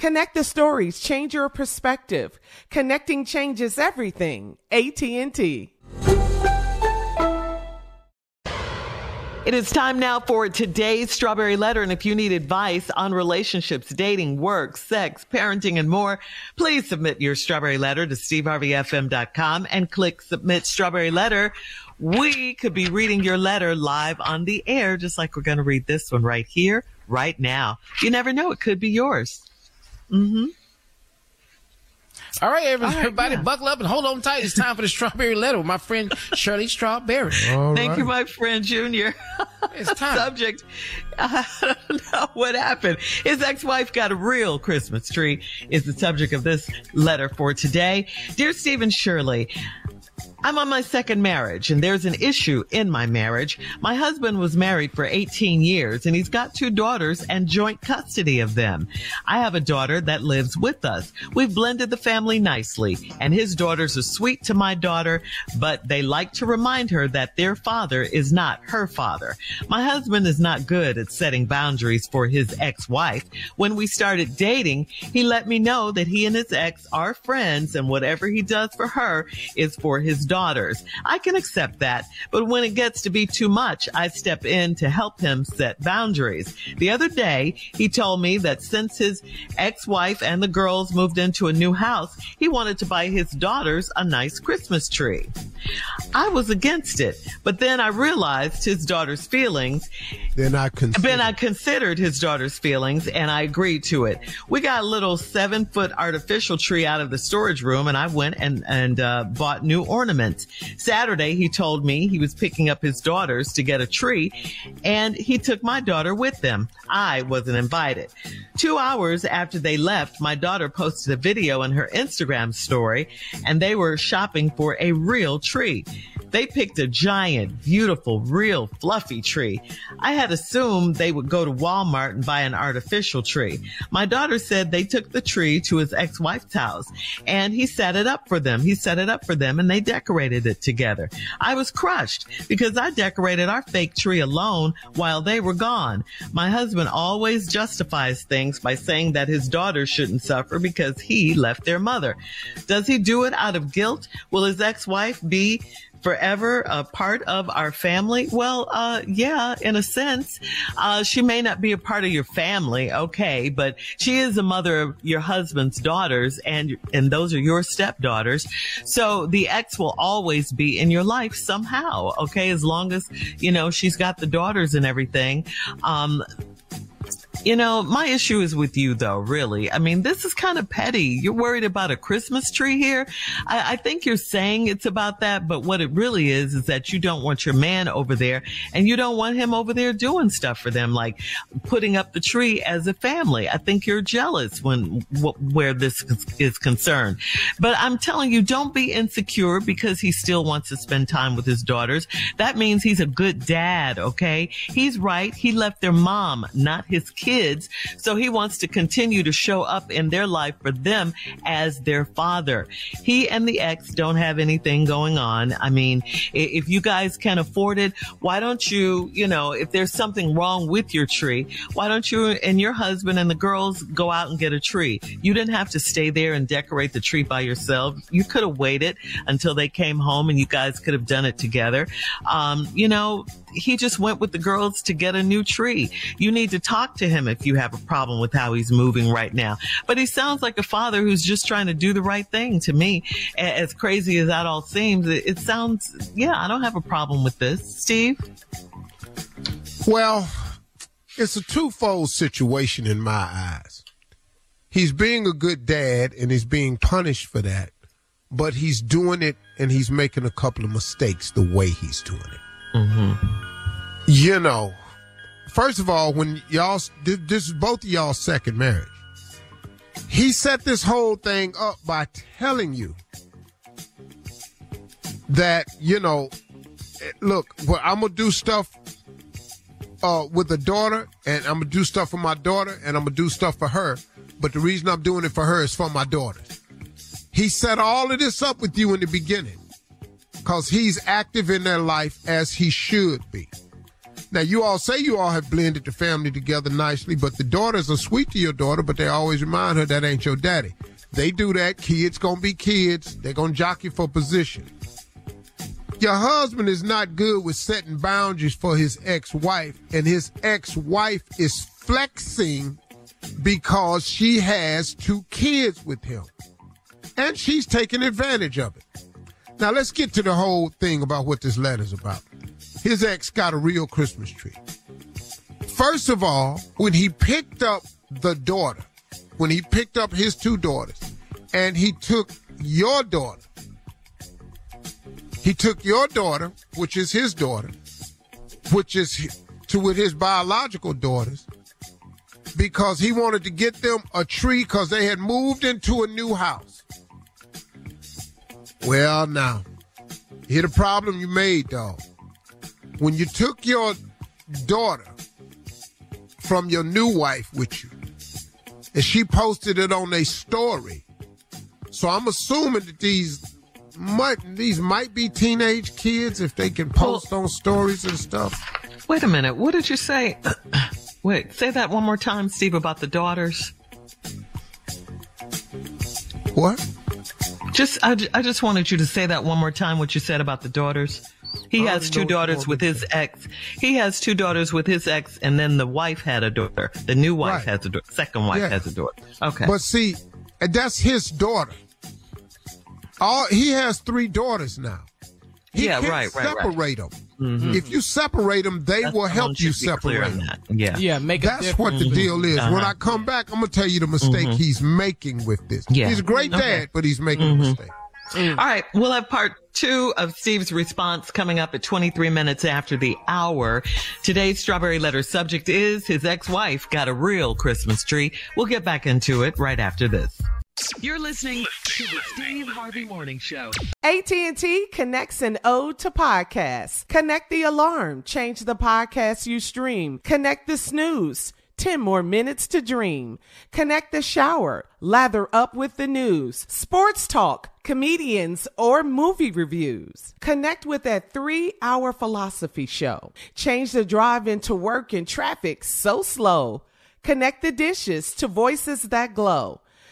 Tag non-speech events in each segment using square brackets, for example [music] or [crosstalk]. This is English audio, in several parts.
Connect the stories, change your perspective. Connecting changes everything. AT&T. It is time now for today's Strawberry Letter. And if you need advice on relationships, dating, work, sex, parenting, and more, please submit your Strawberry Letter to steveharveyfm.com and click Submit Strawberry Letter. We could be reading your letter live on the air, just like we're going to read this one right here, right now. You never know. It could be yours. Mm-hmm. All right, everybody, All right, everybody yeah. buckle up and hold on tight. It's time for the strawberry letter with my friend Shirley Strawberry. [laughs] All Thank right. you, my friend Junior. It's time. Subject. [laughs] I don't know what happened. His ex-wife got a real Christmas tree is the subject of this letter for today. Dear Stephen Shirley, I'm on my second marriage and there's an issue in my marriage. My husband was married for 18 years and he's got two daughters and joint custody of them. I have a daughter that lives with us. We've blended the family nicely and his daughters are sweet to my daughter, but they like to remind her that their father is not her father. My husband is not good at setting boundaries for his ex-wife. When we started dating, he let me know that he and his ex are friends and whatever he does for her is for his daughters. I can accept that, but when it gets to be too much, I step in to help him set boundaries. The other day, he told me that since his ex-wife and the girls moved into a new house, he wanted to buy his daughters a nice Christmas tree. I was against it, but then I realized his daughter's feelings. Then I considered. I considered his daughter's feelings and I agreed to it. We got a little seven foot artificial tree out of the storage room and I went and, and, uh, bought new ornaments Saturday, he told me he was picking up his daughters to get a tree and he took my daughter with them. I wasn't invited. Two hours after they left, my daughter posted a video in her Instagram story and they were shopping for a real tree. They picked a giant, beautiful, real fluffy tree. I had assumed they would go to Walmart and buy an artificial tree. My daughter said they took the tree to his ex-wife's house and he set it up for them. He set it up for them and they decorated it together. I was crushed because I decorated our fake tree alone while they were gone. My husband always justifies things by saying that his daughter shouldn't suffer because he left their mother. Does he do it out of guilt? Will his ex-wife be forever a part of our family? Well, uh, yeah, in a sense, uh, she may not be a part of your family, okay, but she is the mother of your husband's daughters, and and those are your stepdaughters. So the ex will always be in your life somehow, okay, as long as you know she's got the daughters and everything. Um, You know, my issue is with you though, really. I mean, this is kind of petty. You're worried about a Christmas tree here. I, I, think you're saying it's about that, but what it really is, is that you don't want your man over there and you don't want him over there doing stuff for them, like putting up the tree as a family. I think you're jealous when, where this is concerned. But I'm telling you, don't be insecure because he still wants to spend time with his daughters. That means he's a good dad, okay? He's right. He left their mom, not his kids kids. So he wants to continue to show up in their life for them as their father. He and the ex don't have anything going on. I mean, if you guys can afford it, why don't you, you know, if there's something wrong with your tree, why don't you and your husband and the girls go out and get a tree? You didn't have to stay there and decorate the tree by yourself. You could have waited until they came home and you guys could have done it together. Um, you know, he just went with the girls to get a new tree. You need to talk to him if you have a problem with how he's moving right now. But he sounds like a father who's just trying to do the right thing to me. As crazy as that all seems, it sounds, yeah, I don't have a problem with this. Steve? Well, it's a twofold situation in my eyes. He's being a good dad and he's being punished for that, but he's doing it and he's making a couple of mistakes the way he's doing it. Mm-hmm. You know, first of all, when y'all, this is both of y'all's second marriage. He set this whole thing up by telling you that, you know, look, well, I'm to do stuff uh, with a daughter, and I'm to do stuff for my daughter, and I'm to do stuff for her. But the reason I'm doing it for her is for my daughter. He set all of this up with you in the beginning because he's active in their life as he should be. Now, you all say you all have blended the family together nicely, but the daughters are sweet to your daughter, but they always remind her that ain't your daddy. They do that. Kids gonna be kids. They're gonna jockey for position. Your husband is not good with setting boundaries for his ex-wife, and his ex-wife is flexing because she has two kids with him. And she's taking advantage of it. Now let's get to the whole thing about what this letter's about. His ex got a real Christmas tree. First of all, when he picked up the daughter, when he picked up his two daughters, and he took your daughter, he took your daughter, which is his daughter, which is to with his biological daughters, because he wanted to get them a tree because they had moved into a new house. Well, now, here the problem you made, dog. When you took your daughter from your new wife with you, and she posted it on a story. So I'm assuming that these might these might be teenage kids if they can post well, on stories and stuff. Wait a minute, what did you say? [clears throat] Wait, say that one more time, Steve, about the daughters. What? Just, I, I just wanted you to say that one more time. What you said about the daughters. He has two daughters with his ex. He has two daughters with his ex, and then the wife had a daughter. The new wife right. has a daughter. Second wife yeah. has a daughter. Okay. But see, that's his daughter. All he has three daughters now. He yeah, can't right, right, separate right. them. Mm-hmm. If you separate them, they That's will help you separate them. Yeah, yeah, make That's what the deal is. Uh-huh. When I come back, I'm gonna tell you the mistake mm-hmm. he's making with this. Yeah. he's a great dad, okay. but he's making mm-hmm. a mistake. Mm. All right, we'll have part two of Steve's response coming up at 23 minutes after the hour. Today's strawberry letter subject is his ex-wife got a real Christmas tree. We'll get back into it right after this. You're listening to the Steve Harvey Morning Show. AT&T connects an ode to podcasts. Connect the alarm, change the podcast you stream. Connect the snooze. 10 more minutes to dream. Connect the shower. Lather up with the news. Sports talk, comedians, or movie reviews. Connect with that three hour philosophy show. Change the drive into work in traffic so slow. Connect the dishes to voices that glow.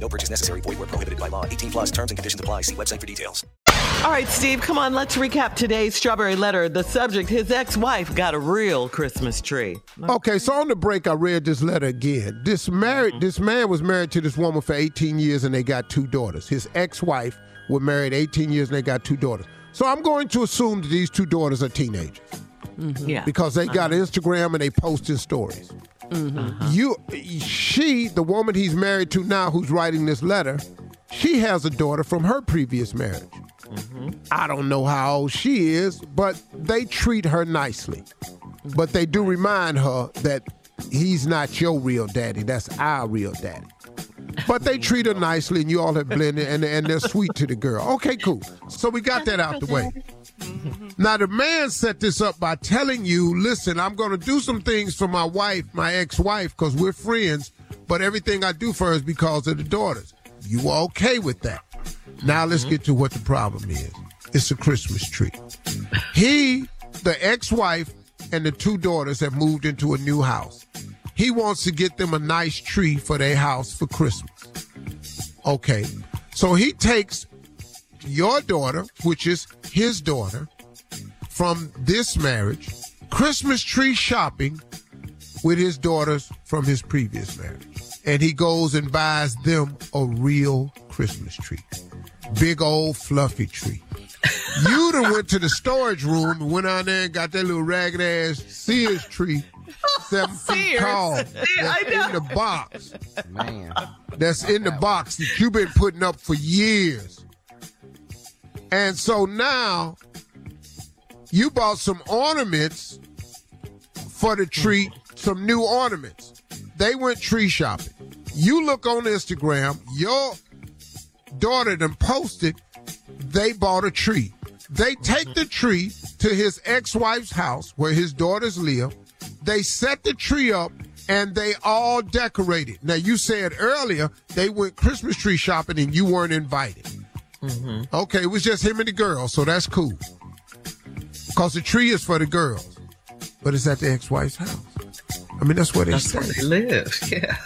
No purchase necessary. Void where prohibited by law. 18 plus terms and conditions apply. See website for details. All right, Steve, come on. Let's recap today's strawberry letter. The subject: His ex-wife got a real Christmas tree. Okay, so on the break, I read this letter again. This married, this man was married to this woman for 18 years, and they got two daughters. His ex-wife was married 18 years, and they got two daughters. So I'm going to assume that these two daughters are teenagers. Mm-hmm. Yeah. Because they got Instagram and they posting stories. Mm-hmm. You, she, the woman he's married to now, who's writing this letter, she has a daughter from her previous marriage. Mm-hmm. I don't know how old she is, but they treat her nicely. But they do remind her that he's not your real daddy, that's our real daddy. But they treat her nicely, and you all have blended, and, and they're sweet to the girl. Okay, cool. So we got that out the way. Now, the man set this up by telling you, listen, I'm going to do some things for my wife, my ex wife, because we're friends, but everything I do for her is because of the daughters. You were okay with that. Now, let's mm-hmm. get to what the problem is it's a Christmas tree. He, the ex wife, and the two daughters have moved into a new house. He wants to get them a nice tree for their house for Christmas. Okay. So he takes your daughter, which is his daughter, from this marriage, Christmas tree shopping with his daughters from his previous marriage. And he goes and buys them a real Christmas tree. Big old fluffy tree. You done went to the storage room and went on there and got that little ragged ass Sears tree, seven [laughs] feet tall, Yeah, I that's know. in the box. Man. That's in the box that you've been putting up for years. And so now you bought some ornaments for the tree, some new ornaments. They went tree shopping. You look on Instagram, your daughter done posted they bought a tree. They take the tree to his ex-wife's house where his daughters live. They set the tree up and they all decorated. Now you said earlier they went Christmas tree shopping and you weren't invited. Mm-hmm. Okay, it was just him and the girls, so that's cool. Cause the tree is for the girls, but it's at the ex-wife's house. I mean, that's where they That's where they live. [laughs] Yeah.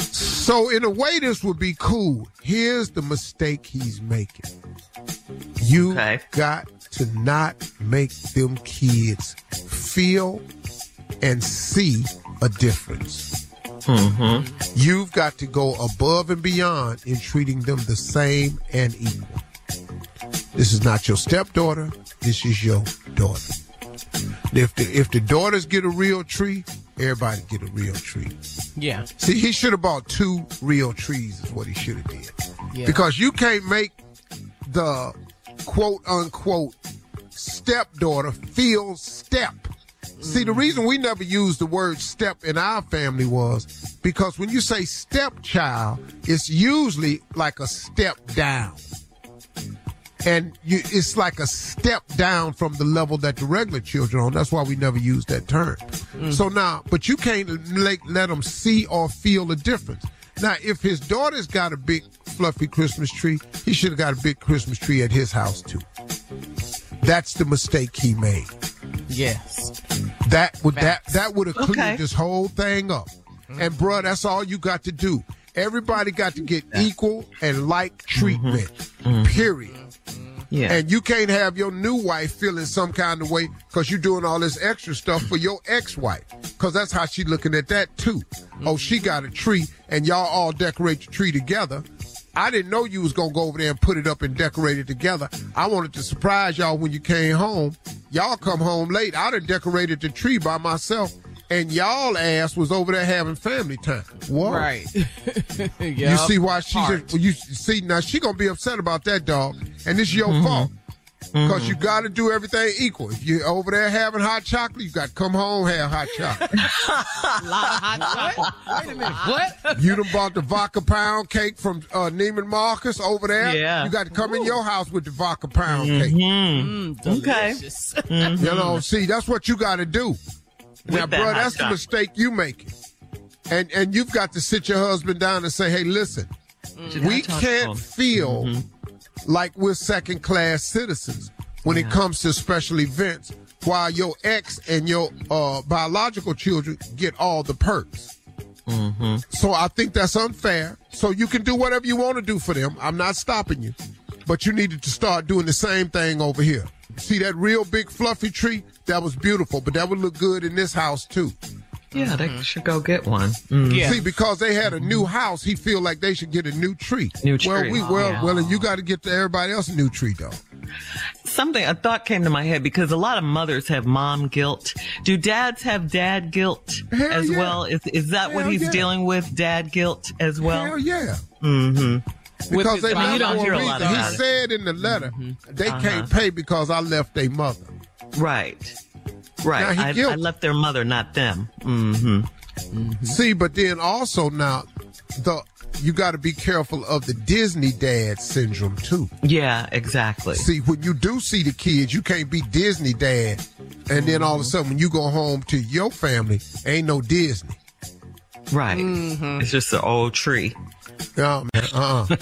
So in a way, this would be cool. Here's the mistake he's making. You Okay. got to not make them kids feel and see a difference. Mm-hmm. You've got to go above and beyond in treating them the same and equal. This is not your stepdaughter. This is your daughter. If the if the daughters get a real tree, everybody get a real tree. Yeah. See, he should have bought two real trees. Is what he should have did. Yeah. Because you can't make the quote unquote stepdaughter feel step. See, the reason we never used the word step in our family was because when you say stepchild, it's usually like a step down. And you, it's like a step down from the level that the regular children are on. That's why we never used that term. Mm. So now, but you can't let, let them see or feel the difference. Now, if his daughter's got a big fluffy Christmas tree, he should have got a big Christmas tree at his house too. That's the mistake he made. Yes. That would that Facts. that would have cleared Okay. this whole thing up. Mm-hmm. And bruh, that's all you got to do. Everybody got to get equal and like treatment. Mm-hmm. Mm-hmm. Period. Yeah. And you can't have your new wife feeling some kind of way because you're doing all this extra stuff for your ex-wife. Because that's how she looking at that too. Oh, she got a tree and y'all all decorate the tree together. I didn't know you was gonna go over there and put it up and decorate it together. I wanted to surprise y'all when you came home. Y'all come home late. I done decorated the tree by myself, and y'all ass was over there having family time. What? Right. [laughs] You see why she's Heart. you see now she gonna be upset about that dog, and it's your mm-hmm. fault. Because you got to do everything equal. If you're over there having hot chocolate, you got to come home have hot chocolate. [laughs] A lot of hot chocolate. Wait a minute. [laughs] What? you done bought the vodka pound cake from uh, Neiman Marcus over there. Yeah. You got to come in your house with the vodka pound cake. Mm-hmm. okay. Mm-hmm. You know, see, that's what you got to do. now, that bro, hot that's the mistake you making. And and you've got to sit your husband down and say, hey, listen, we talk to can't feel Mm-hmm. Like we're second class citizens when it comes to special events while your ex and your uh, biological children get all the perks. Mm-hmm. So I think that's unfair. So you can do whatever you want to do for them. I'm not stopping you. But you needed to start doing the same thing over here. See that real big fluffy tree? That was beautiful, but that would look good in this house too. Yeah, they should go get one. Mm. See, because they had a new house, he feel like they should get a new tree. New Well, tree. we well, Yeah. well, and you got to get to everybody else a new tree, though. Something, a thought came to my head because a lot of mothers have mom guilt. Do dads have dad guilt Hell as yeah. well? Is, is that what he's yeah. dealing with? Dad guilt as well? Hell yeah. Mm-hmm. Because they mom. left You don't for hear a reason. lot He it. said in the letter they Uh-huh. can't pay because I left their mother. Right. Right. Now, he I. I left their mother, not them. Mm-hmm. mm-hmm. See, but then also now, the you got to be careful of the Disney dad syndrome too. Yeah, exactly. See, when you do see the kids, you can't be Disney dad, and then all of a mm-hmm. sudden when you go home to your family, ain't no Disney. Right. Mm-hmm. It's just an old tree. No, man, uh, uh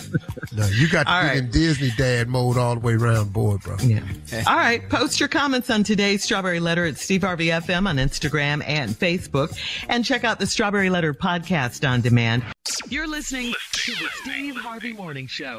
no, you got to All get right. in Disney dad mode all the way around, boy, bro. Yeah. [laughs] All right. Post your comments on today's Strawberry Letter at Steve Harvey FM on Instagram and Facebook. And check out the Strawberry Letter podcast on demand. You're listening to the Steve Harvey Morning Show.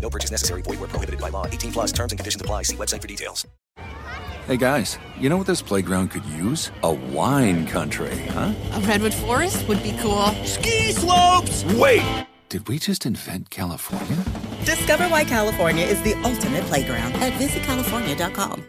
No purchase necessary. Void where prohibited by law. 18 plus terms and conditions apply. See website for details. Hey guys, you know what this playground could use? A wine country, huh? A redwood forest would be cool. Ski slopes! Wait! Did we just invent California? Discover why California is the ultimate playground at visitcalifornia.com.